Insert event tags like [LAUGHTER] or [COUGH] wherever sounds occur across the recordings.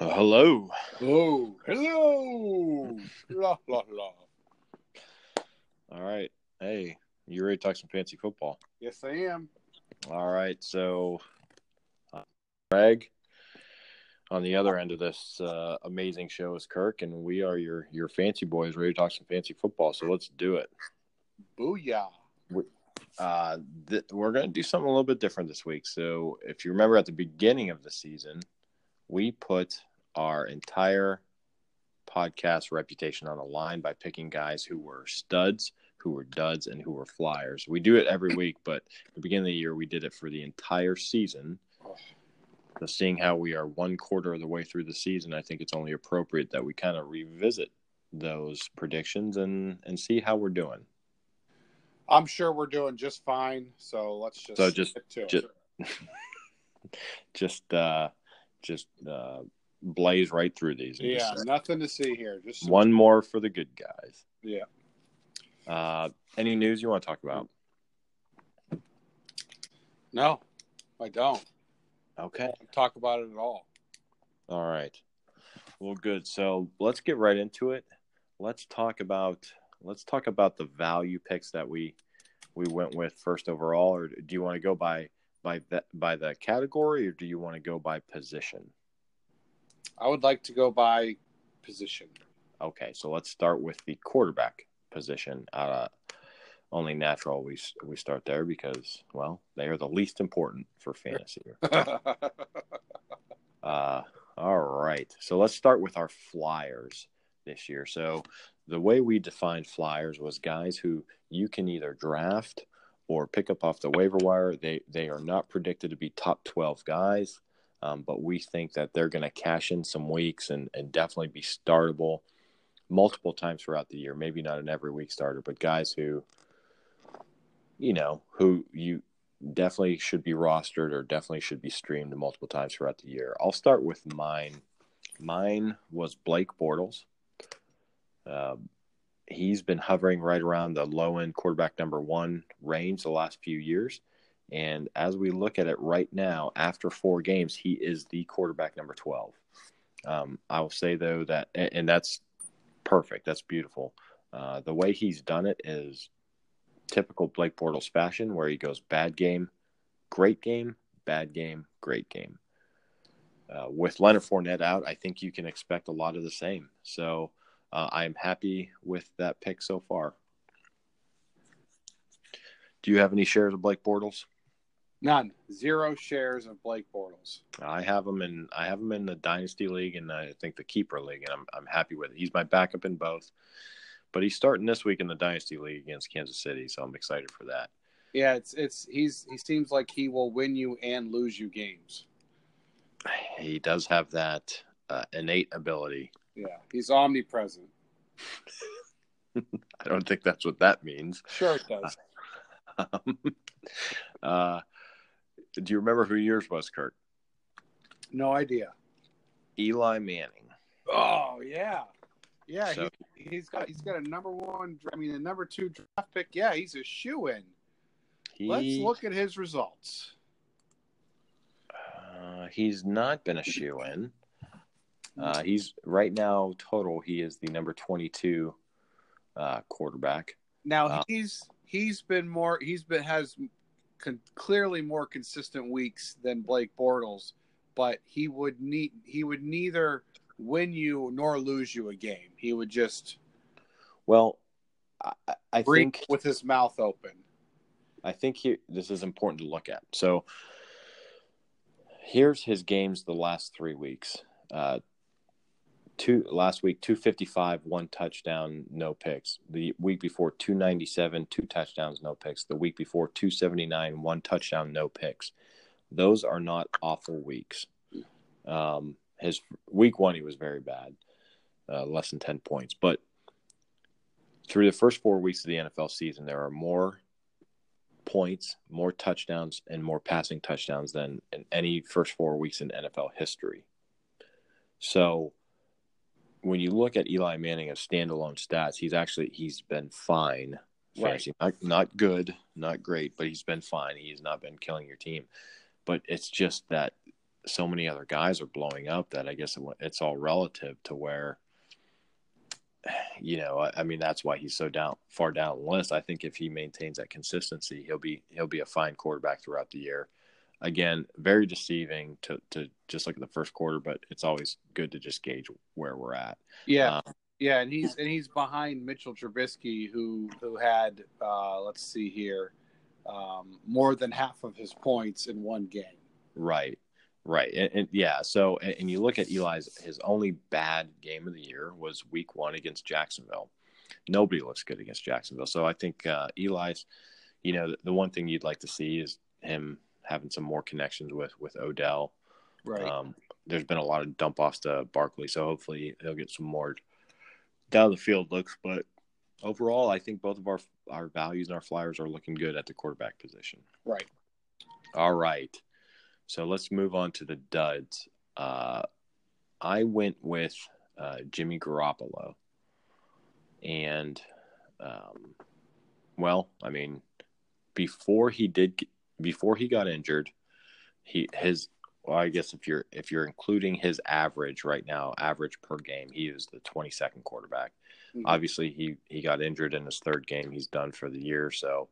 Uh, hello. Oh, hello. la, la, la. All right. Hey, you ready to talk some fancy football? Yes, I am. All right. So, uh, Greg, on the other end of this uh, amazing show is Kirk, and we are your your fancy boys ready to talk some fancy football. So let's do it. Booyah. Uh, th- we're going to do something a little bit different this week. So, if you remember at the beginning of the season, we put our entire podcast reputation on the line by picking guys who were studs, who were duds, and who were flyers. We do it every week, but at the beginning of the year, we did it for the entire season. So, seeing how we are one quarter of the way through the season, I think it's only appropriate that we kind of revisit those predictions and and see how we're doing. I'm sure we're doing just fine. So let's just So just- just- it. [LAUGHS] just uh just uh blaze right through these Yeah, just- nothing to see here. Just one more for the good guys Yeah. uh any news you want to talk about No, I don't. okay Talk about it at all. all right well good so let's get right into it let's talk about let's talk about the value picks that we we went with first overall or do you want to go by by the by the category or do you want to go by position I would like to go by position. Okay, so let's start with the quarterback position. Uh, only natural we we start there because well they are the least important for fantasy. [LAUGHS] Uh, all right, so let's start with our flyers this year. So the way we defined flyers was guys who you can either draft or pick up off the waiver wire. They they are not predicted to be top twelve guys. Um, but we think that they're going to cash in some weeks and, and definitely be startable multiple times throughout the year. Maybe not an every week starter, but guys who, you know, who you definitely should be rostered or definitely should be streamed multiple times throughout the year. I'll start with mine. Mine was Blake Bortles. Uh, he's been hovering right around the low end quarterback number one range the last few years. And as we look at it right now, after four games, he is the quarterback number 12. Um, I will say, though, that, and, that's perfect. That's beautiful. Uh, the way he's done it is typical Blake Bortles fashion, where he goes bad game, great game, bad game, great game. Uh, with Leonard Fournette out, I think you can expect a lot of the same. So uh, I'm happy with that pick so far. Do you have any shares of Blake Bortles? None. Zero shares of Blake Bortles. I have him in I have him in the dynasty league and I think the keeper league, and I'm I'm happy with it. He's my backup in both, but he's starting this week in the dynasty league against Kansas City, so I'm excited for that. Yeah, it's it's he's he seems like he will win you and lose you games. He does have that uh, innate ability. Yeah, he's omnipresent. [LAUGHS] I don't think that's what that means. Sure, it does. [LAUGHS] Um, uh, do you remember who yours was, Kurt? No idea. Eli Manning. Oh yeah, yeah. So- he, he's got he's got a number one. I mean, a number two draft pick. Yeah, he's a shoe in. He, Let's look at his results. Uh, he's not been a shoe in. Uh, he's right now total. He is the number twenty-two uh, quarterback. Now Wow. he's he's been more he's been has con- clearly more consistent weeks than Blake Bortles, but he would need he would neither win you nor lose you a game. He would just Well, I, I- I think with his mouth open. I think he, this is important to look at. So here's his games the last three weeks. Uh, two last week, two fifty five, one touchdown, no picks. The week before, two ninety seven, two touchdowns, no picks. The week before, two seventy nine, one touchdown, no picks. Those are not awful weeks. Um, his week one, he was very bad, uh, less than ten points. But through the first four weeks of the NFL season, there are more points, more touchdowns, and more passing touchdowns than in any first four weeks in NFL history. So when you look at Eli Manning as standalone stats, he's actually he's been fine. Right. Not not good, not great, but he's been fine. He's not been killing your team. But it's just that so many other guys are blowing up that I guess it's all relative to where, you know, I, I, mean that's why he's so down far down the list. I think if he maintains that consistency, he'll be he'll be a fine quarterback throughout the year. Again, very deceiving to to just look at the first quarter, but it's always good to just gauge where we're at. Yeah. Um, yeah, and he's and he's behind Mitchell Trubisky, who who had uh, let's see here, um, more than half of his points in one game. Right, right, and, and yeah. So, and, and, you look at Eli's his only bad game of the year was Week One against Jacksonville. Nobody looks good against Jacksonville. So I think uh, Eli's, you know, the, the one thing you'd like to see is him having some more connections with with Odell. Right. Um, there's been a lot of dump offs to Barkley, so hopefully he'll get some more down the field looks. But overall, I think both of our our values and our flyers are looking good at the quarterback position. Right. All right. So let's move on to the duds. Uh, I went with uh, Jimmy Garoppolo, and um, well, I mean, before he did, before he got injured, he his well, I guess if you're if you're including his average right now, average per game, he is the 22nd quarterback. Mm-hmm. Obviously, he he got injured in his third game. He's done for the year. So,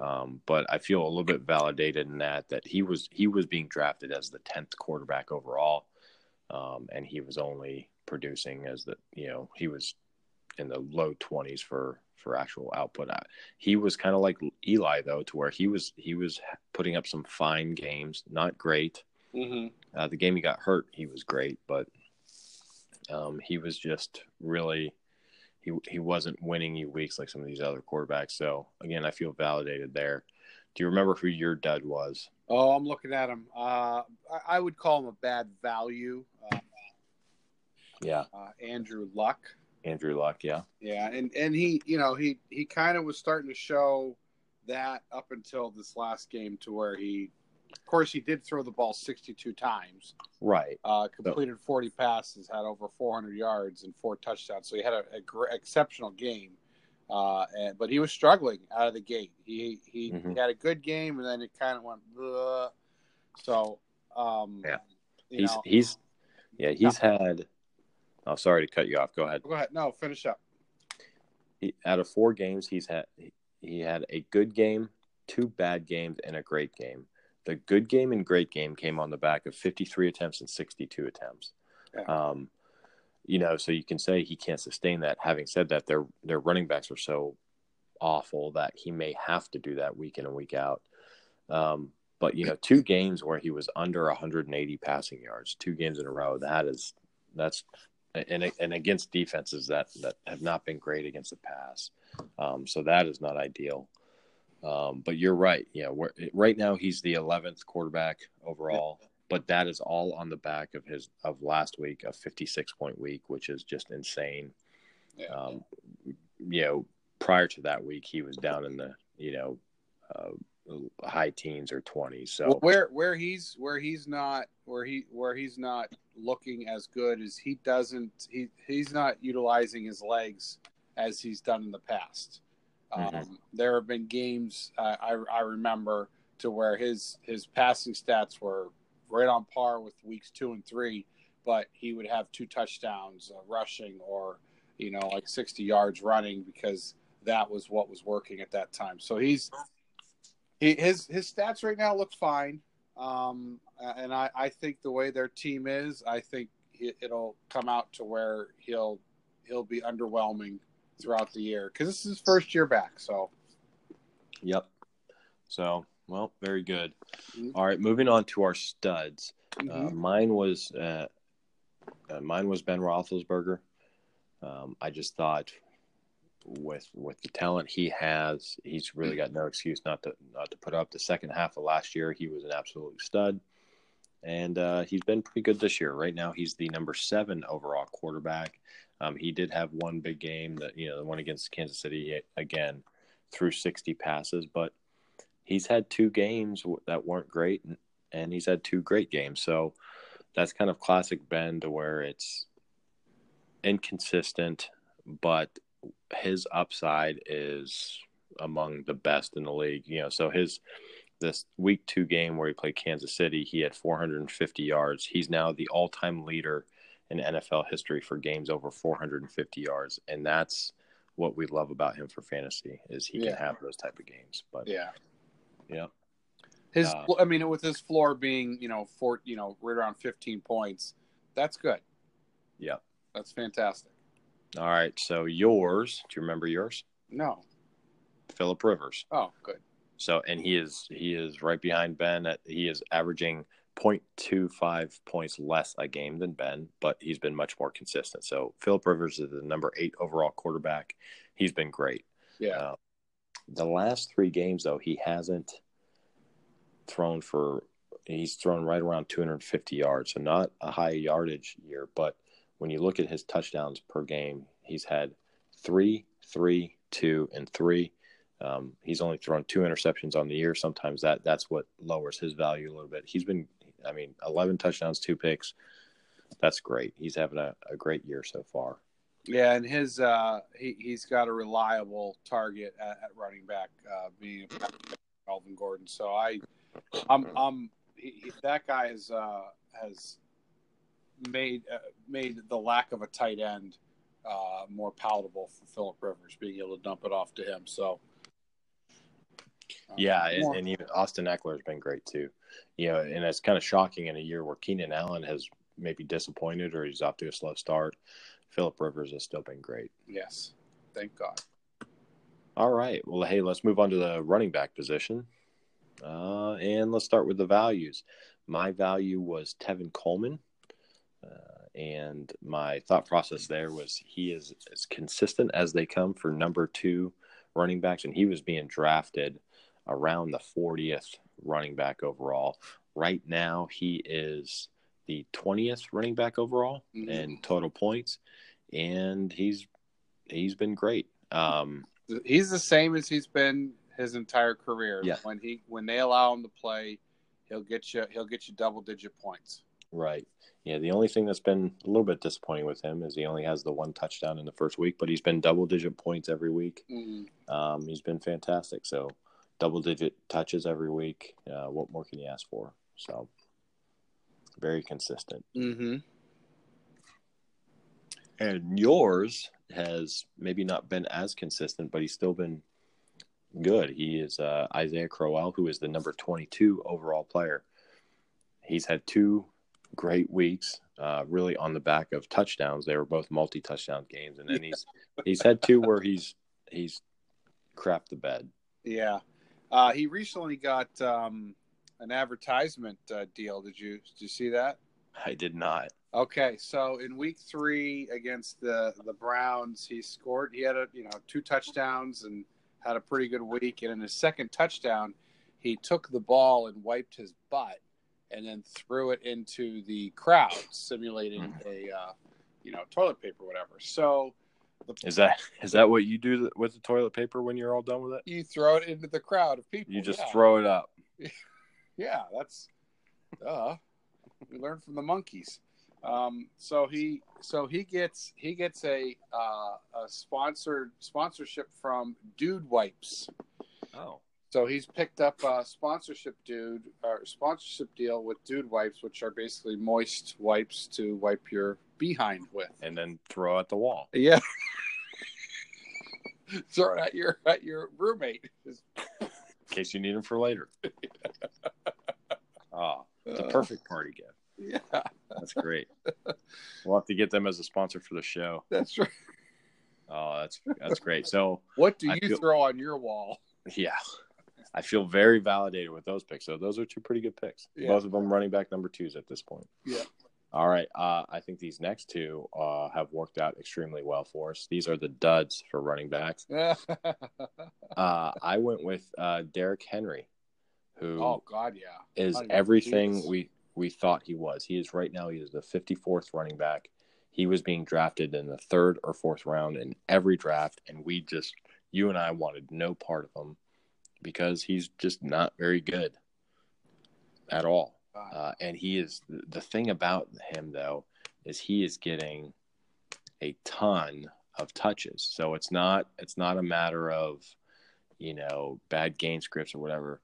um, but I feel a little bit validated in that that he was he was being drafted as the 10th quarterback overall, um, and he was only producing as the you know he was in the low 20s for for actual output. He was kind of like Eli though, to where he was he was putting up some fine games, not great Mm-hmm. Uh, the game he got hurt, he was great, but um, he was just really he he wasn't winning you weeks like some of these other quarterbacks. So again, I feel validated there. Do you remember who your dud was? Oh, I'm looking at him. Uh, I, I, would call him a bad value. Uh, yeah, uh, Andrew Luck. Andrew Luck, yeah, yeah, and and he, you know, he he kind of was starting to show that up until this last game to where he of course, he did throw the ball 62 times. Right. Uh, completed 40 passes, had over 400 yards and four touchdowns. So he had an exceptional game. Uh, and, but he was struggling out of the gate. He he, mm-hmm. he had a good game, and then it kind of went. Bleh. So um, yeah, he's know, he's yeah he's no. had. Oh, sorry to cut you off. Go ahead. Go ahead. No, finish up. He, out of four games, he's had he had a good game, two bad games, and a great game the good game and great game came on the back of 53 attempts and 62 attempts. Yeah. Um, you know, so you can say he can't sustain that. Having said that, their their running backs are so awful that he may have to do that week in and week out. Um, but you know, two games where he was under 180 passing yards, two games in a row, that is that's and and against defenses that that have not been great against the pass. Um, so that is not ideal. Um, but you're right. Yeah, right now he's the 11th quarterback overall, but that is all on the back of his of last week, a 56 point week, which is just insane. Yeah. Um, you know, prior to that week, he was down in the you know uh, high teens or 20s. So where where he's where he's not where he where he's not looking as good is he doesn't he he's not utilizing his legs as he's done in the past. Mm-hmm. Um, there have been games uh, I, I remember to where his his passing stats were right on par with weeks two and three, but he would have two touchdowns uh, rushing or you know like 60 yards running because that was what was working at that time. So he's he, his his stats right now look fine, um, and I, I think the way their team is, I think it'll come out to where he'll he'll be underwhelming throughout the year because this is his first year back. So, yep. So, well, very good. Mm-hmm. All right, moving on to our studs. Uh, mm-hmm. Uh, mine was uh, uh, mine was Ben Roethlisberger. Um, I just thought with with the talent he has, he's really got no excuse not to not to put up. The second half of last year, he was an absolute stud, and uh, he's been pretty good this year. Right now, he's the number seven overall quarterback. Um, he did have one big game that you know the one against Kansas City again threw 60 passes, but he's had two games that weren't great, and, and he's had two great games. So that's kind of classic Ben to where it's inconsistent, but his upside is among the best in the league. You know, so his this week two game where he played Kansas City, he had 450 yards. He's now the all time leader in NFL history for games over 450 yards, and that's what we love about him for fantasy is he Yeah. can have those type of games. But Yeah. yeah, His, Uh, I mean, with his floor being, you know, four, you know, right around 15 points, that's good. yeah. That's fantastic. All right, so yours, do you remember yours? No. Philip Rivers. Oh, good. So and he is he is right behind Ben. At, he is averaging 0.25 points less a game than Ben, but he's been much more consistent. So Philip Rivers is the number eight overall quarterback. He's been great. Yeah. Uh, the last three games though, he hasn't thrown for. He's thrown right around 250 yards, so not a high yardage year. But when you look at his touchdowns per game, he's had three, three, two, and three. Um, he's only thrown two interceptions on the year. Sometimes that that's what lowers his value a little bit. He's been, I mean, 11 touchdowns, two picks. That's great. He's having a, a great year so far. Yeah, and his uh, he he's got a reliable target at, at running back, uh, being Melvin Gordon. So I, I'm I'm he, that guy has uh, has made uh, made the lack of a tight end uh, more palatable for Philip Rivers, being able to dump it off to him. So uh, Yeah, and, more- and even Austin Ekeler has been great too. You know, and it's kind of shocking in a year where Keenan Allen has maybe disappointed or he's off to a slow start. Philip Rivers has still been great. yes, thank God. All right. Well, hey, let's move on to the running back position. Uh, and let's start with the values. My value was Tevin Coleman. Uh, and my thought process there was he is as consistent as they come for number two running backs. And he was being drafted around the 40th running back overall. Right now, he is the 20th running back overall Mhm. in total points. And he's he's been great. Um, He's the same as he's been his entire career. Yeah. When he when they allow him to play, he'll get you he'll get you double digit points. Right. Yeah. The only thing that's been a little bit disappointing with him is he only has the one touchdown in the first week, but he's been double digit points every week. Um, he's been fantastic. So double digit touches every week. Uh, what more can you ask for? So very consistent. Mm-hmm. And yours has maybe not been as consistent, but he's still been good. He is uh, Isaiah Crowell, who is the number 22 overall player. He's had two great weeks, uh, really on the back of touchdowns. They were both multi-touchdown games, and then he's he's had two where he's he's crapped the bed. Yeah. Uh, he recently got um, an advertisement uh, deal. Did you did you see that? I did not. Okay, so in week three against the the Browns, he scored. He had a you know two touchdowns and had a pretty good week. And in his second touchdown, he took the ball and wiped his butt, and then threw it into the crowd, simulating a uh, you know toilet paper, whatever. So the, Is that is that what you do with the toilet paper when you're all done with it? you throw it into the crowd of people. You just yeah. throw it up. [LAUGHS] Yeah, that's uh we learned from the monkeys. Um, so he so he gets he gets a uh, a sponsored sponsorship from Dude Wipes. Oh, So he's picked up a sponsorship dude or sponsorship deal with Dude Wipes, which are basically moist wipes to wipe your behind with. and then throw at the wall. Yeah. [LAUGHS] Throw it at your at your roommate. in case you need them for later. [LAUGHS] Ah, a Uh, perfect party gift. Yeah, That's great. we'll have to get them as a sponsor for the show. that's right. Oh, that's that's great. So What do I you feel- throw on your wall? yeah, I feel very validated with those picks. So those are two pretty good picks. Yeah. Both of them running back number twos at this point. Yeah. All right. Uh, I think these next two uh, have worked out extremely well for us. These are the duds for running backs. [LAUGHS] Uh, I went with uh, Derrick Henry, who oh God, yeah. is everything Jesus. we we thought he was. He is right now. He is the 54th running back. He was being drafted in the third or fourth round in every draft, and we just you and I wanted no part of him because he's just not very good at all. Uh, and he is the thing about him though is he is getting a ton of touches. So it's not it's not a matter of you know bad game scripts or whatever.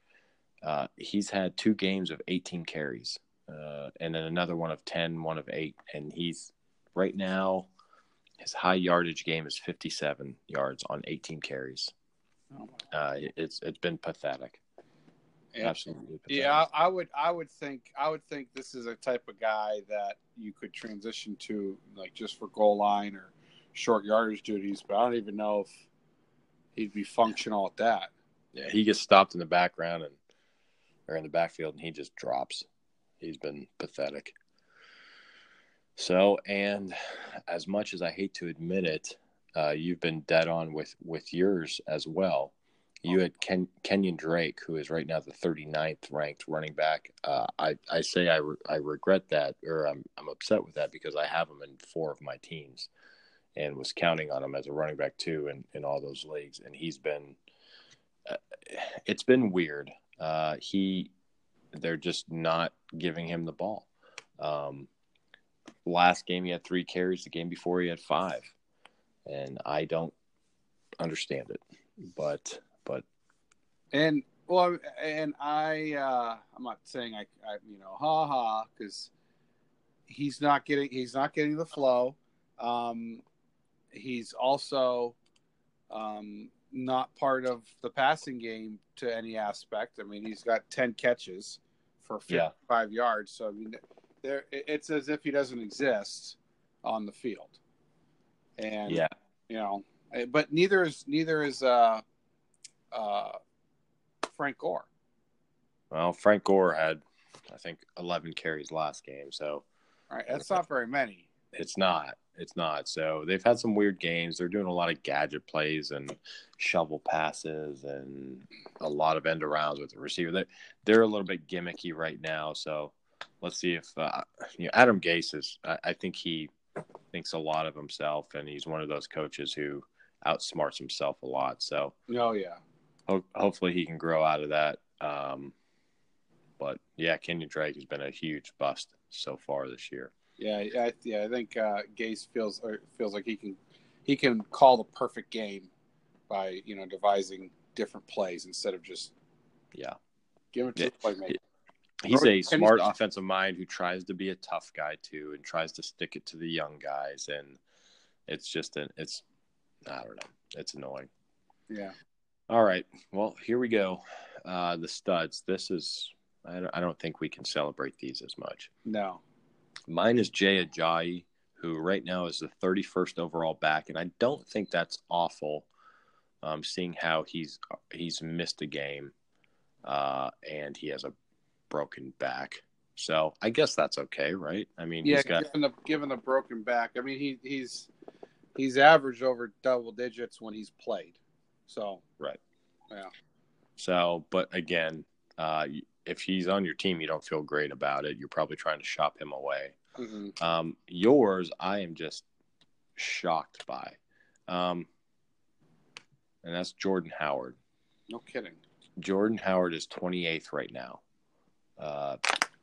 Uh, he's had two games of 18 carries, uh, and then another one of 10, one of eight, and he's right now his high yardage game is 57 yards on 18 carries. Uh, it's it's been pathetic. Yeah. Absolutely. Pathetic. Yeah, I would. I would think. I would think this is a type of guy that you could transition to, like just for goal line or short yardage duties. But I don't even know if he'd be functional at that. Yeah, he gets stopped in the background and or in the backfield, and he just drops. He's been pathetic. So, and as much as I hate to admit it, uh, you've been dead on with with yours as well. You had Ken, Kenyan Drake, who is right now the 39th ranked running back. Uh, I, I say I, re- I regret that, or I'm, I'm upset with that because I have him in four of my teams and was counting on him as a running back too in, in all those leagues. And he's been, uh, it's been weird. Uh, he, they're just not giving him the ball. Um, last game he had three carries. The game before he had five, and I don't understand it. But but And well, and I, uh, I'm not saying I, I you know, ha ha, because he's not getting he's not getting the flow. Um, he's also um, not part of the passing game to any aspect. I mean, he's got ten catches for Yeah. 55 yards. So I mean, there it's as if he doesn't exist on the field. And yeah, you know, eh, but neither is neither is uh, uh, Frank Gore. well Frank Gore had I think 11 carries last game, so All right, that's not very many. it's not it's not. So they've had some weird games. They're doing a lot of gadget plays and shovel passes and a lot of end arounds with the receiver. They they're a little bit gimmicky right now. So let's see if uh, you know Adam Gase is. I, I think he thinks a lot of himself, and he's one of those coaches who outsmarts himself a lot. So Oh yeah, ho- hopefully he can grow out of that. Um, but yeah, Kenyan Drake has been a huge bust so far this year. yeah, yeah. I, yeah, I think uh, Gase feels or feels like he can he can call the perfect game by you know devising different plays instead of just Yeah. giving it to the playmaker. He's a smart offensive mind who tries to be a tough guy too, and tries to stick it to the young guys, and it's just an it's I don't know, it's annoying. Yeah, All right, well here we go. Uh, the studs. This is I don't, I don't think we can celebrate these as much. no, Mine is Jay Ajayi, who right now is the 31st overall back, and I don't think that's awful. Um, seeing how he's he's missed a game, uh, and he has a broken back, so I guess that's okay, right? I mean, yeah. he's got given the given the broken back, I mean he he's he's averaged over double digits when he's played. So right. Yeah. So, but again, uh, if he's on your team, you don't feel great about it. You're probably trying to shop him away. mhm. Um, yours, I am just shocked by, um, and that's Jordan Howard. no kidding. Jordan Howard is 28th right now. Uh,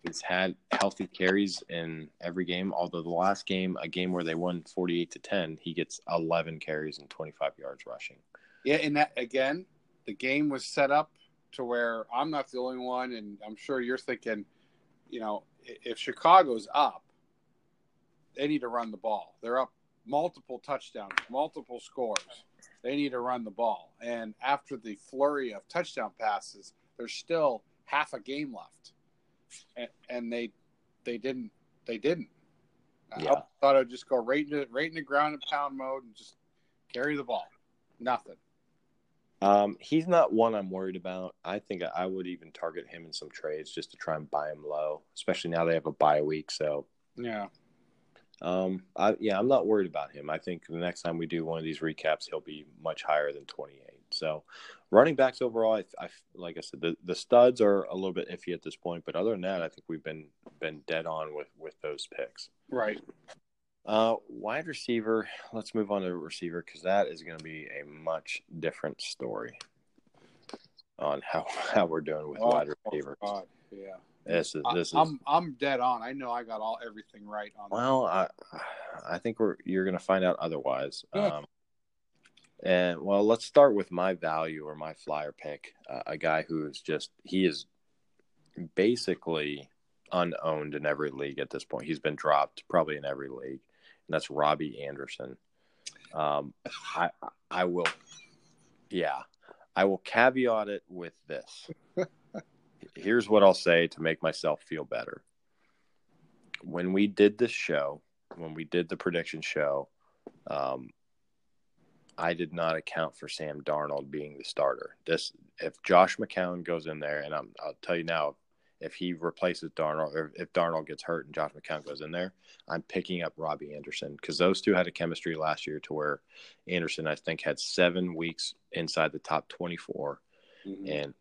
he's had healthy carries in every game. Although the last game, a game where they won 48 to 10, he gets 11 carries and 25 yards rushing. Yeah, and that again, the game was set up to where I'm not the only one, and I'm sure you're thinking, you know, if Chicago's up, they need to run the ball. They're up multiple touchdowns, multiple scores. They need to run the ball. And after the flurry of touchdown passes, there's still half a game left, and, and they they didn't they didn't. Yeah. I thought I'd just go right into right in the ground and pound mode and just carry the ball. Nothing. Um, he's not one I'm worried about. I think I would even target him in some trades just to try and buy him low, especially now they have a bye week. So, Yeah. um, I, yeah, I'm not worried about him. I think the next time we do one of these recaps, he'll be much higher than 28. So, running backs overall, I, I like I said, the, the studs are a little bit iffy at this point, but other than that, I think we've been been dead on with with those picks. Right. Uh, wide receiver. Let's move on to receiver because that is going to be a much different story on how [LAUGHS] how we're doing with wide receivers. Oh, Yeah. This is this is I, am I'm dead on. I know I got all everything right on. well. I I think we're you're going to find out otherwise. Um, and well, let's start with my value or my flyer pick. Uh, a guy who is just he is basically unowned in every league at this point. He's been dropped probably in every league, and that's Robbie Anderson. Um, I I will, yeah, I will caveat it with this. [LAUGHS] Here's what I'll say to make myself feel better. When we did this show, when we did the prediction show, um, I did not account for Sam Darnold being the starter. This if Josh McCown goes in there, and I'm, I'll tell you now, if he replaces Darnold, or if Darnold gets hurt and Josh McCown goes in there, I'm picking up Robbie Anderson because those two had a chemistry last year to where Anderson, I think, had seven weeks inside the top 24, mm-hmm. and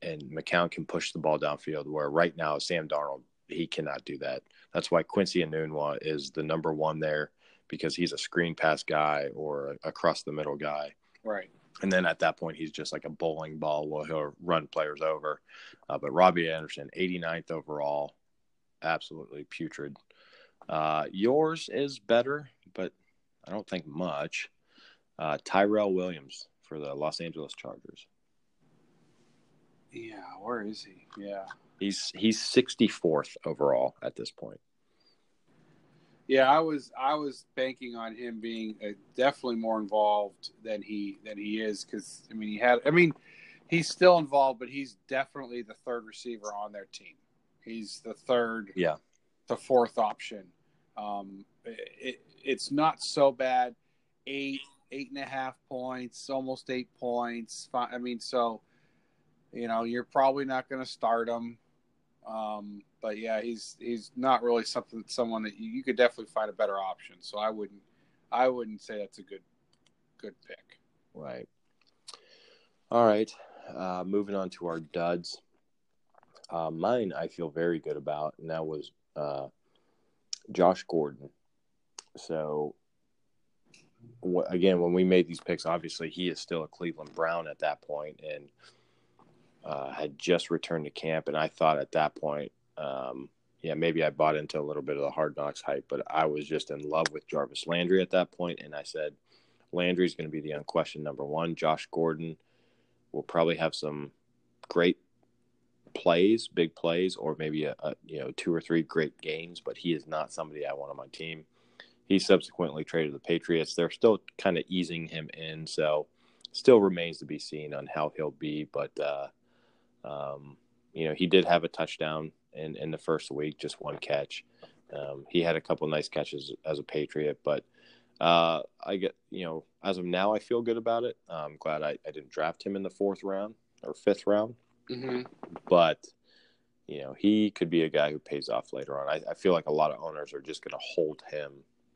and McCown can push the ball downfield. Where right now Sam Darnold he cannot do that. That's why Quincy Enunwa is the number one there because he's a screen pass guy or a across the middle guy. Right. And then at that point, he's just like a bowling ball where he'll run players over. Uh, but Robbie Anderson, 89th overall, absolutely putrid. Uh, yours is better, but I don't think much. Uh, Tyrell Williams for the Los Angeles Chargers. Yeah, where is he? Yeah, he's he's 64th overall at this point. Yeah, I was I was banking on him being uh, definitely more involved than he than he is because I mean he had I mean he's still involved, but he's definitely the third receiver on their team. He's the third, yeah, the fourth option. Um, it, it's not so bad. Eight eight and a half points, almost eight points. I mean, so you know you're probably not going to start him. Um, but yeah, he's he's not really something someone that you, you, could definitely find a better option. So I wouldn't I wouldn't say that's a good good pick. Right. All right. Uh, moving on to our duds. Uh, mine I feel very good about, and that was uh, Josh Gordon. So again, when we made these picks, obviously he is still a Cleveland Brown at that point, and uh, had just returned to camp, and I thought at that point, um, yeah, maybe I bought into a little bit of the hard knocks hype, but I was just in love with Jarvis Landry at that point, and I said Landry's going to be the unquestioned number one. Josh Gordon will probably have some great plays, big plays, or maybe a, a, you know two or three great games, but he is not somebody I want on my team. He subsequently traded the Patriots. They're still kind of easing him in, so still remains to be seen on how he'll be. But uh, um, you know, he did have a touchdown in, in the first week, just one catch. Um, he had a couple nice catches as a Patriot, but uh, I get, you know, as of now, I feel good about it. I'm glad I, I didn't draft him in the fourth round or fifth round. Mm-hmm. But, you know, he could be a guy who pays off later on. I, I feel like a lot of owners are just going to hold him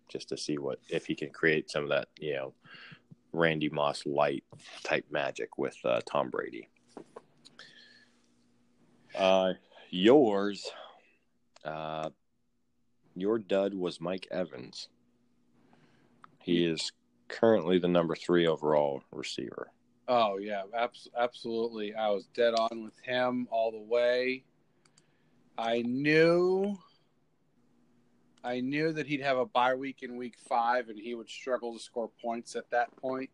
just to see what, if he can create some of that, you know, Randy Moss light type magic with uh, Tom Brady. Uh, yours, uh, your dud was Mike Evans. He is currently the number three overall receiver. Oh yeah, abs- absolutely. I was dead on with him all the way. I knew, I knew that he'd have a bye week in week five, and he would struggle to score points at that point.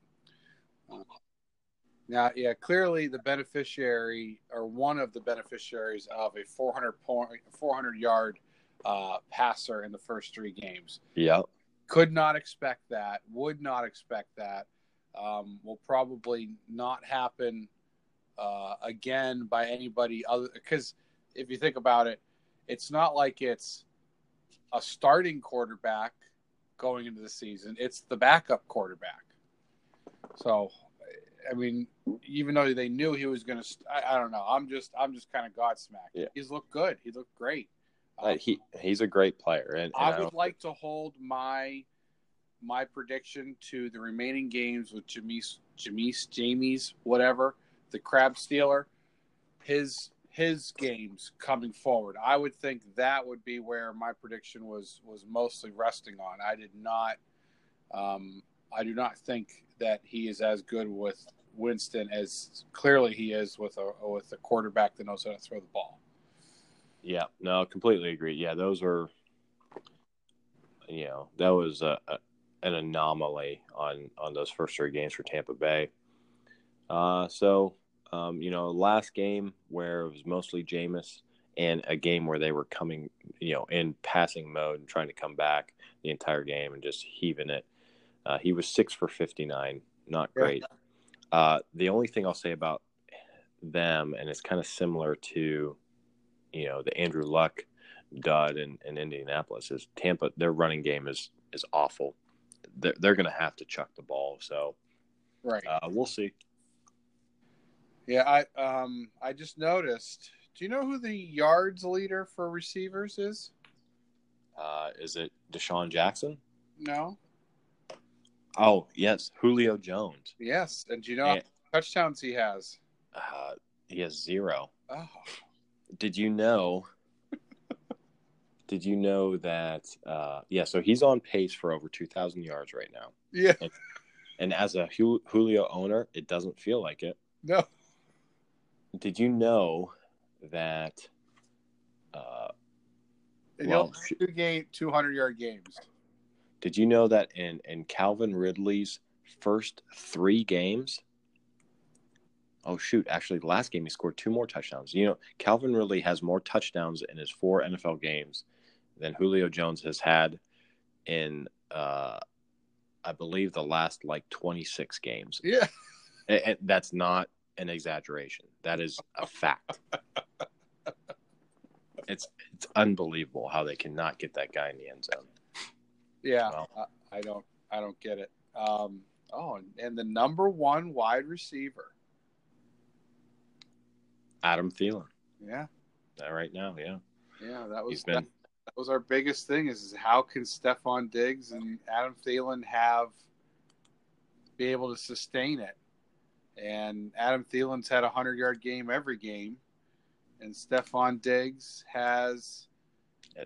Now, yeah, clearly the beneficiary or one of the beneficiaries of a 400 point, 400 yard uh, passer in the first three games. Yeah, could not expect that. Would not expect that. Um, will probably not happen uh, again by anybody other. Because if you think about it, it's not like it's a starting quarterback going into the season. It's the backup quarterback. So I mean, even though they knew he was going to, I, I, don't know. I'm just, I'm just kind of godsmacked. Yeah. He's looked good. He looked great. Uh, he he's a great player, and, and I would like to hold my my prediction to the remaining games with Jameis, Jameis, Jamie's, whatever, the crab stealer, his his games coming forward. I would think that would be where my prediction was was mostly resting on. I did not, um, I do not think that he is as good with Winston as clearly he is with a with a quarterback that knows how to throw the ball. Yeah, no, completely agree. Yeah, those are, you know, that was a, a, an anomaly on on those first three games for Tampa Bay. Uh, so, um, you know, last game where it was mostly Jameis and a game where they were coming, you know, in passing mode and trying to come back the entire game and just heaving it. Uh, he was six for 59, not great. Yeah. Uh, the only thing I'll say about them, and it's kind of similar to, you know, the Andrew Luck dud in, in Indianapolis, is Tampa. Their running game is is awful. They're, they're going to have to chuck the ball. So, right, uh, we'll see. Yeah, I um I just noticed. Do you know who the yards leader for receivers is? Uh, is it DeSean Jackson? No. Oh yes, Julio Jones. Yes, and do you know and, how touchdowns he has? Uh, he has zero. Oh. Did you know? did you know that? Uh, yeah, so he's on pace for over two thousand yards right now. Yeah. And, and as a Julio owner, it doesn't feel like it. No. Did you know that? Uh, and well, two game, two hundred yard games. Did you know that in in Calvin Ridley's first three games? Oh shoot! Actually, the last game he scored two more touchdowns. You know, Calvin Ridley has more touchdowns in his four NFL games than Julio Jones has had in, uh, I believe, the last like twenty six games. Yeah, and, and that's not an exaggeration. That is a fact. [LAUGHS] it's it's unbelievable how they cannot get that guy in the end zone. Yeah, well, I, I, don't I don't get it. Um, oh, and, and the number one wide receiver, Adam Thielen. Yeah, that right now, yeah, yeah, that was been... that, that was our biggest thing is, is how can Stefon Diggs and Adam Thielen have be able to sustain it? And Adam Thielen's had a hundred yard game every game, and Stefon Diggs has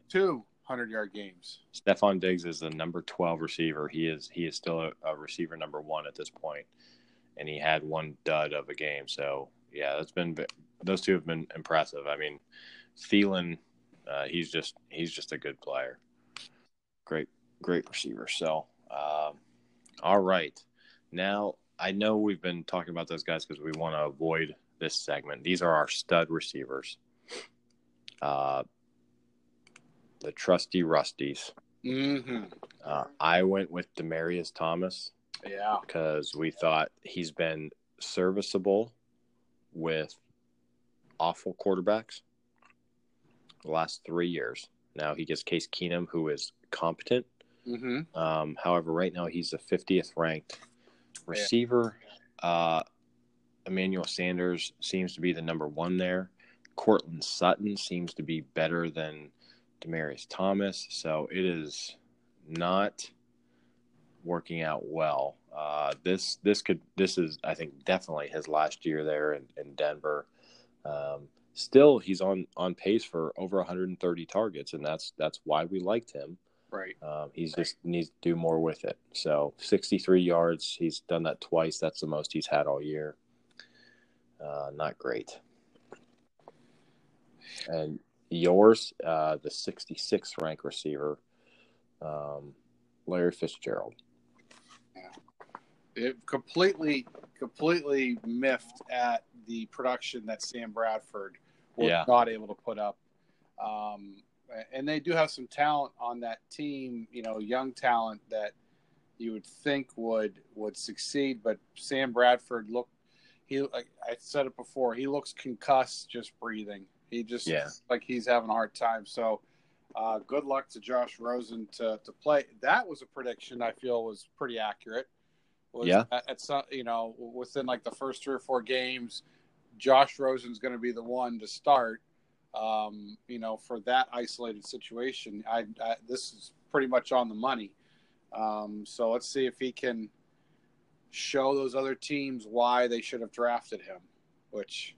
two hundred yard games. Stefon Diggs is the number twelve receiver. He is he is still a, a, receiver number one at this point, and he had one dud of a game. So yeah, that's been those two have been impressive. I mean, Thielen, uh, he's just he's just a good player. Great great receiver. So um, all right, now I know we've been talking about those guys because we want to avoid this segment. These are our stud receivers. Uh, the trusty Rusties. Mm-hmm. Uh, I went with Demaryius Thomas. Yeah. Because we thought he's been serviceable with awful quarterbacks the last three years. Now he gets Case Keenum, who is competent. Mm-hmm. Um, however, right now he's the 50th ranked Receiver, uh, Emmanuel Sanders seems to be the number one there. Courtland Sutton seems to be better than Demaryius Thomas, so it is not working out well. Uh, this this could this is I think definitely his last year there in, in Denver. Um, still, he's on on pace for over 130 targets, and that's that's why we liked him. Right. Um, he's just needs to do more with it. So 63 yards. He's done that twice. That's the most he's had all year. Uh, not great. And yours, uh, the 66th rank receiver, um, Larry Fitzgerald. Yeah. It completely, completely miffed at the production that Sam Bradford was yeah. not able to put up. Um, and they do have some talent on that team. You know, young talent that you would think would would succeed. But Sam Bradford looked he like I said it before. He looks concussed just breathing. He just yeah. like he's having a hard time. So. Uh, good luck to Josh Rosen to, to play. That was a prediction I feel was pretty accurate. Was yeah. At, at some, you know, within like the first three or four games, Josh Rosen's going to be the one to start um, you know, for that isolated situation. I, I, this is pretty much on the money. Um, so let's see if he can show those other teams why they should have drafted him, which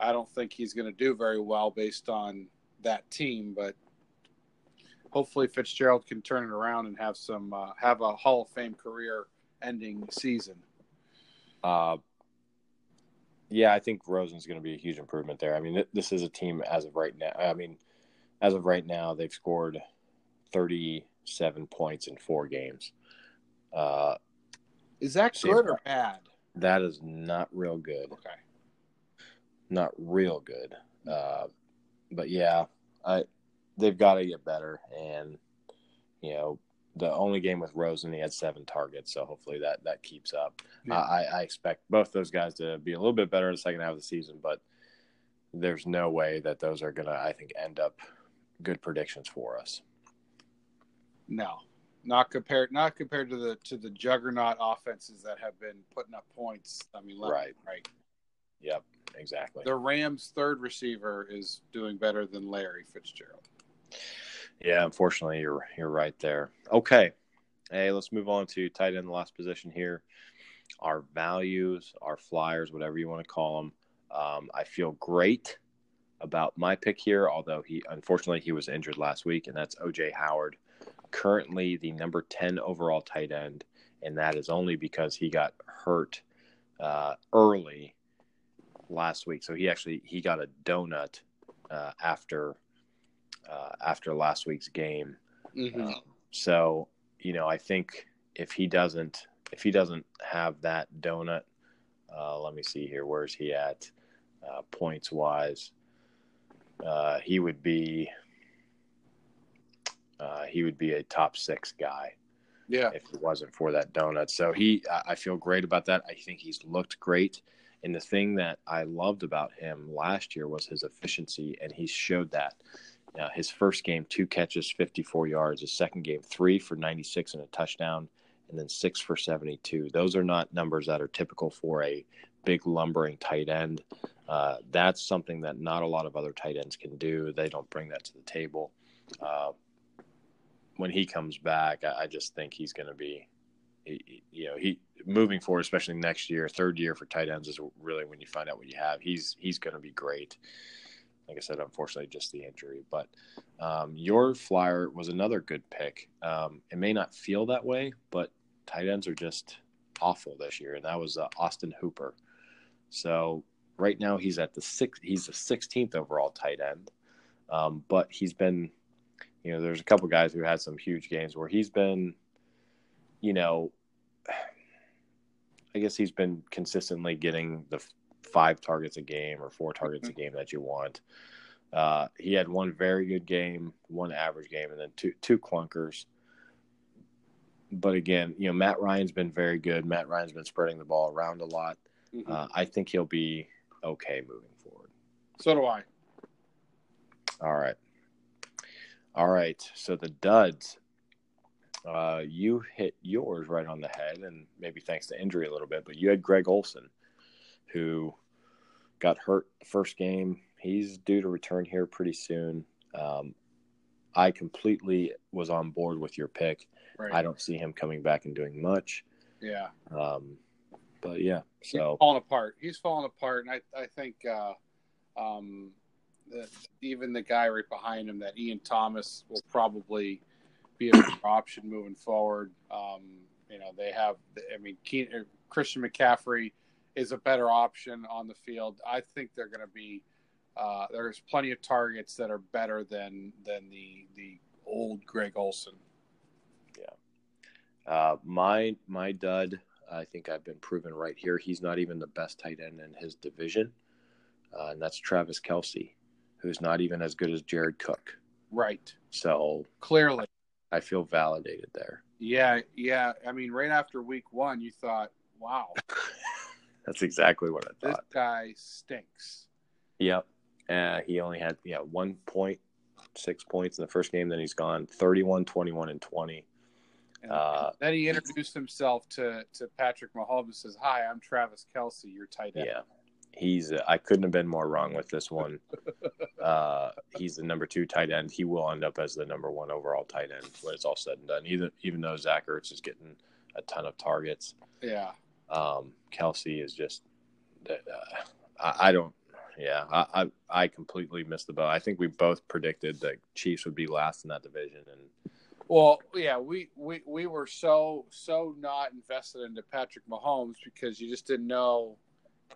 I don't think he's going to do very well based on that team. But hopefully Fitzgerald can turn it around and have some uh, have a Hall of Fame career ending season. Uh, yeah, I think Rosen's going to be a huge improvement there. I mean, this is a team as of right now. I mean, as of right now, they've scored 37 points in four games. Uh, is that good or bad? That is not real good. Okay. Not real good. Uh, but yeah, I they've got to get better, and you know the only game with Rosen, he had seven targets, so hopefully that that keeps up. Yeah. I, I expect both those guys to be a little bit better in the second half of the season, but there's no way that those are gonna, I think, end up good predictions for us. No, not compared. Not compared to the to the juggernaut offenses that have been putting up points. I mean, Right. right. Yep, exactly. The Rams' third receiver is doing better than Larry Fitzgerald. Yeah, unfortunately, you're you're right there. Okay, hey, let's move on to tight end, the last position here. Our values, our flyers, whatever you want to call them. Um, I feel great about my pick here, although he unfortunately he was injured last week, and that's OJ Howard, currently the number ten overall tight end, and that is only because he got hurt uh, early last week. So he actually he got a donut uh, after uh, after last week's game. Mm-hmm. Um, so you know, I think if he doesn't if he doesn't have that donut, uh, let me see here. Where's he at uh, points wise? Uh, he would be uh, he would be a top six guy yeah, if it wasn't for that donut. So he, I- feel great about that. I think he's looked great. And the thing that I loved about him last year was his efficiency, and he showed that. Uh, his first game, two catches, 54 yards. His second game, three for 96 and a touchdown, and then six for 72. Those are not numbers that are typical for a big lumbering tight end. Uh, that's something that not a lot of other tight ends can do. They don't bring that to the table. Uh, when he comes back, I, I just think he's going to be, he- you know, he moving forward, especially next year, third year for tight ends is really when you find out what you have. He's he's going to be great. Like I said, unfortunately, just the injury. But um, your flyer was another good pick. Um, it may not feel that way, but tight ends are just awful this year, and that was uh, Austin Hooper. So right now he's at the six. He's the 16th overall tight end, um, but he's been you know, there's a couple guys who had some huge games where he's been, you know, I guess he's been consistently getting the five targets a game or four targets a game that you want. Uh, he had one very good game, one average game, and then two two clunkers. But again, you know, Matt Ryan's been very good. Matt Ryan's been spreading the ball around a lot. Mhm. Uh, I think he'll be okay moving forward. so do I. All right. All right. So the duds, uh, you hit yours right on the head, and maybe thanks to injury a little bit, but you had Greg Olsen, who got hurt the first game. He's due to return here pretty soon. Um, I completely was on board with your pick. Right. I don't see him coming back and doing much. Yeah. Um, but yeah, so He's falling apart. He's falling apart, and I I think uh, um, the, even the guy right behind him, that Ian Thomas, will probably be a better option moving forward. Um, you know, they have. I mean, Keen, uh, Christian McCaffrey is a better option on the field. I think they're going to be. Uh, there's plenty of targets that are better than than the the old Greg Olsen. Uh, my my dud, I think I've been proven right here. He's not even the best tight end in his division, uh, and that's Travis Kelce, who's not even as good as Jared Cook. Right. So Clearly. I feel validated there. Yeah. Yeah. I mean, right after week one, you thought, "Wow, [LAUGHS] That's exactly what I thought." this guy stinks." Yep. Uh, he only had yeah one point six points in the first game. Then he's gone 31, 21, and twenty. And Uh, then he introduced himself to, to Patrick Mahomes and says, Hi, I'm Travis Kelce, your tight end. Yeah, he's. Uh, I couldn't have been more wrong with this one. [LAUGHS] Uh, he's the number two tight end. He will end up as the number one overall tight end when it's all said and done. Even even though Zach Ertz is getting a ton of targets, Yeah. um, Kelce is just. Uh, I, I don't. Yeah, I, I I completely missed the boat. I think we both predicted that Chiefs would be last in that division, and Well, yeah, we, we, we were so so not invested into Patrick Mahomes because you just didn't know,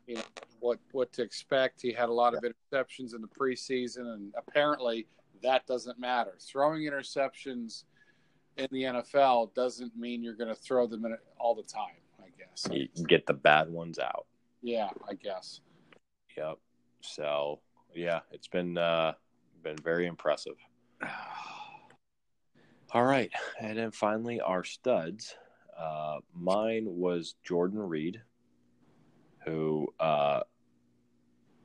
you know what what to expect. He had a lot of interceptions in the preseason, and apparently that doesn't matter. Throwing interceptions in the NFL doesn't mean you're going to throw them in all the time. I guess. you get the bad ones out. Yeah, I guess. Yep. So yeah, it's been uh, been very impressive. [SIGHS] All right, and then finally our studs. Uh, mine was Jordan Reed, who uh,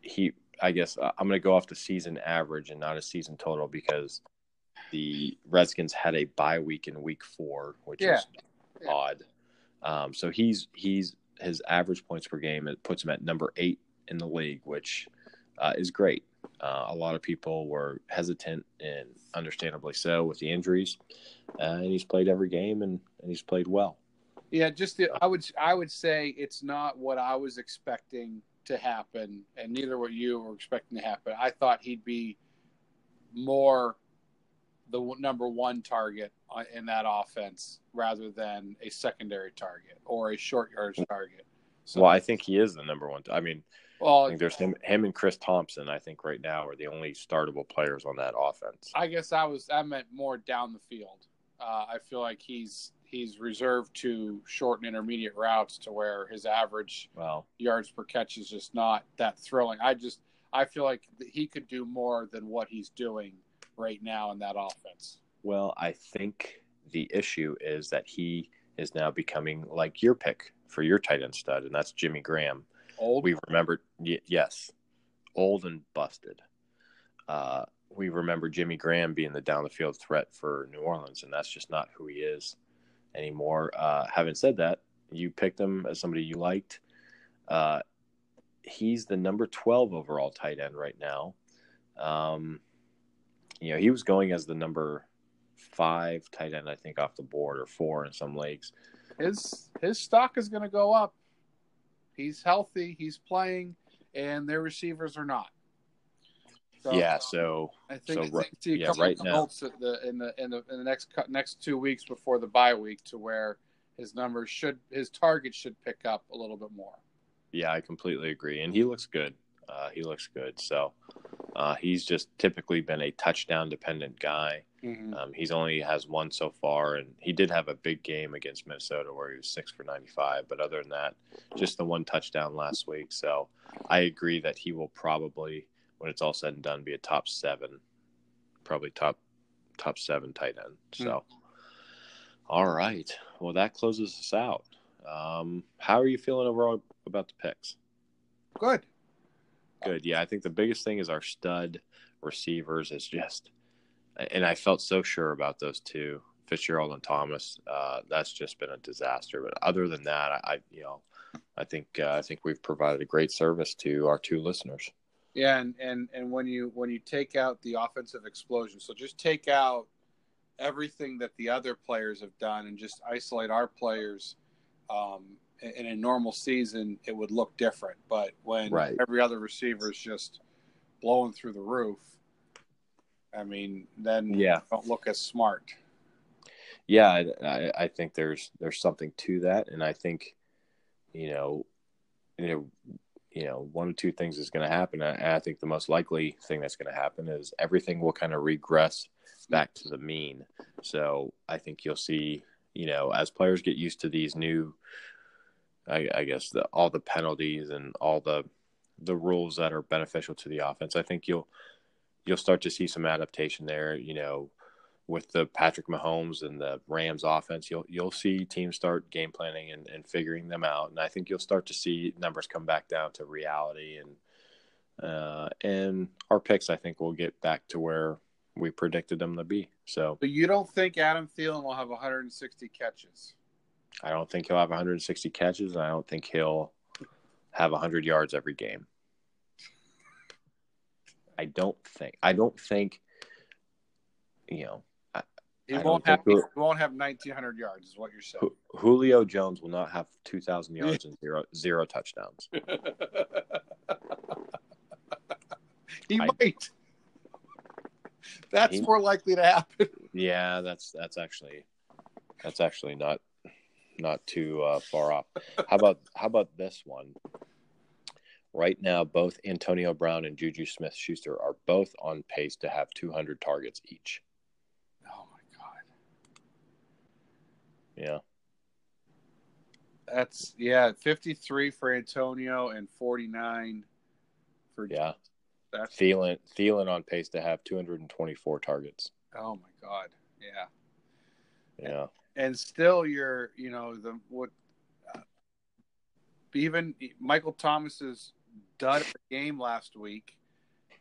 he. I guess uh, I'm going to go off the season average and not a season total because the Redskins had a bye week in week four, which Yeah. is odd. Um, so he's he's his average points per game it puts him at number eight in the league, which uh, is great. Uh, a lot of people were hesitant and understandably so with the injuries, uh, and he's played every game and, and he's played well. Yeah, just the, I would I would say it's not what I was expecting to happen, and neither what you were expecting to happen. I thought he'd be more the number one target in that offense rather than a secondary target or a short yardage target. So, Well, I think he is the number one. I mean, I well, think there's him, him and Chris Thompson. I think right now are the only startable players on that offense. I guess I was I meant more down the field. Uh, I feel like he's he's reserved to short and intermediate routes to where his average Well, yards per catch is just not that thrilling. I just I feel like he could do more than what he's doing right now in that offense. Well, I think the issue is that he is now becoming like your pick for your tight end stud, and that's Jimmy Graham. Old, We remember, y- yes, old and busted. Uh, we remember Jimmy Graham being the down the field threat for New Orleans, and that's just not who he is anymore. Uh, having said that, you picked him as somebody you liked. Uh, he's the number 12 overall tight end right now. Um, you know, he was going as the number five tight end, I think, off the board or four in some leagues. his his stock is going to go up. He's healthy. He's playing, and their receivers are not. So, yeah, so I think, so I think see a yeah, couple right of now- the, in the in the in the next next two weeks before the bye week to where his numbers should his target should pick up a little bit more. yeah, I completely agree, and he looks good. Uh, he looks good. So uh, he's just typically been a touchdown dependent guy. Mm-hmm. Um, he's only has one so far, and he did have a big game against Minnesota where he was six for ninety five. But other than that, just the one touchdown last week. So I agree that he will probably, when it's all said and done, be a top seven, probably top top seven tight end. So, all right, well that closes us out. Um, how are you feeling overall about the picks? Good. Good. Yeah, I think the biggest thing is our stud receivers is just, and I felt so sure about those two, Fitzgerald and Thomas. Uh, that's just been a disaster. But other than that, I, I you know, I think uh, I think we've provided a great service to our two listeners. Yeah, and, and and when you when you take out the offensive explosion, so just take out everything that the other players have done and just isolate our players. Um, in a normal season, it would look different, but when Right. every other receiver is just blowing through the roof, I mean, then Yeah. you don't look as smart. Yeah, I, I, I think there's there's something to that, and I think, you know, you know, you know, one or two things is going to happen. And I think the most likely thing that's going to happen is everything will kind of regress back to the mean. So I think you'll see, you know, as players get used to these new, I, I guess the, all the penalties and all the the rules that are beneficial to the offense. I think you'll you'll start to see some adaptation there. You know, with the Patrick Mahomes and the Rams offense, you'll you'll see teams start game planning and, and figuring them out, and I think you'll start to see numbers come back down to reality, and uh, and our picks I think will get back to where we predicted them to be. So But you don't think Adam Thielen will have 160 catches? I don't think he'll have 160 catches. And I don't think he'll have 100 yards every game. I don't think. I don't think. You know, He I won't have he won't have 1900 yards, is what you're saying. Julio Jones will not have 2,000 yards and zero zero touchdowns. [LAUGHS] he I- might. That's He- more likely to happen. Yeah, that's that's actually that's actually not not too uh, far off. How about how about this one? Right now, both Antonio Brown and Juju Smith Schuster are both on pace to have 200 targets each. Oh my god. Yeah, That's yeah, 53 for Antonio and 49 for yeah. That's Thielen Thielen on pace to have 224 targets. oh my god, yeah. Yeah. And still, you're you know the what uh, even Michael Thomas's dud game last week.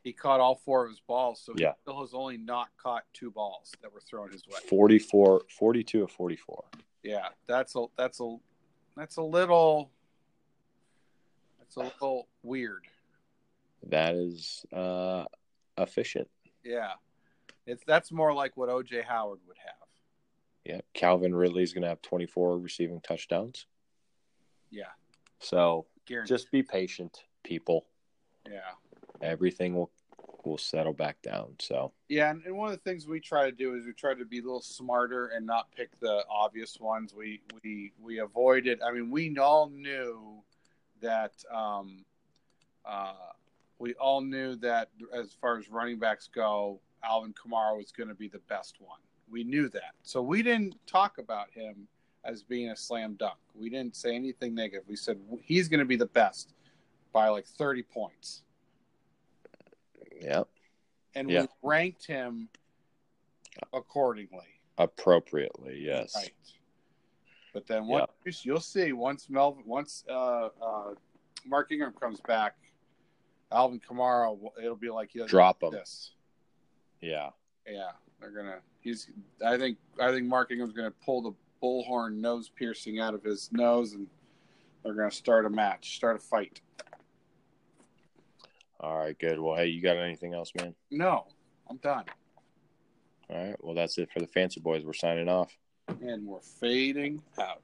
He caught all four of his balls, so Yeah. he still has only not caught two balls that were thrown his way. 44 42 of 44. Yeah, that's a that's a that's a little that's a little weird. That is uh efficient. Yeah, it's that's more like what OJ Howard would have. Yeah. Calvin Ridley's going to have 24 receiving touchdowns. Yeah, So, guaranteed. just be patient, people. yeah. Everything will will settle back down. So, Yeah, and, one of the things we try to do is we try to be a little smarter and not pick the obvious ones. We we we avoided. I mean, we all knew that. Um, uh, we all knew that as far as running backs go, Alvin Kamara was going to be the best one. We knew that, so we didn't talk about him as being a slam dunk. We didn't say anything negative. We said he's going to be the best by like thirty points yeah, and Yeah. we ranked him accordingly. appropriately. Yes. Right. But then once you'll see once Melvin once uh, uh, Mark Ingram comes back, Alvin Kamara it'll be like he'll Drop him. This. Yeah. Yeah, they're gonna. He's. I think. I think Mark Ingram's gonna pull the bullhorn nose piercing out of his nose, and they're gonna start a match, start a fight. All right, good. Well, hey, you got anything else, man? No, I'm done, All right. Well, that's it for the Fancy Boys. We're signing off. and we're fading out.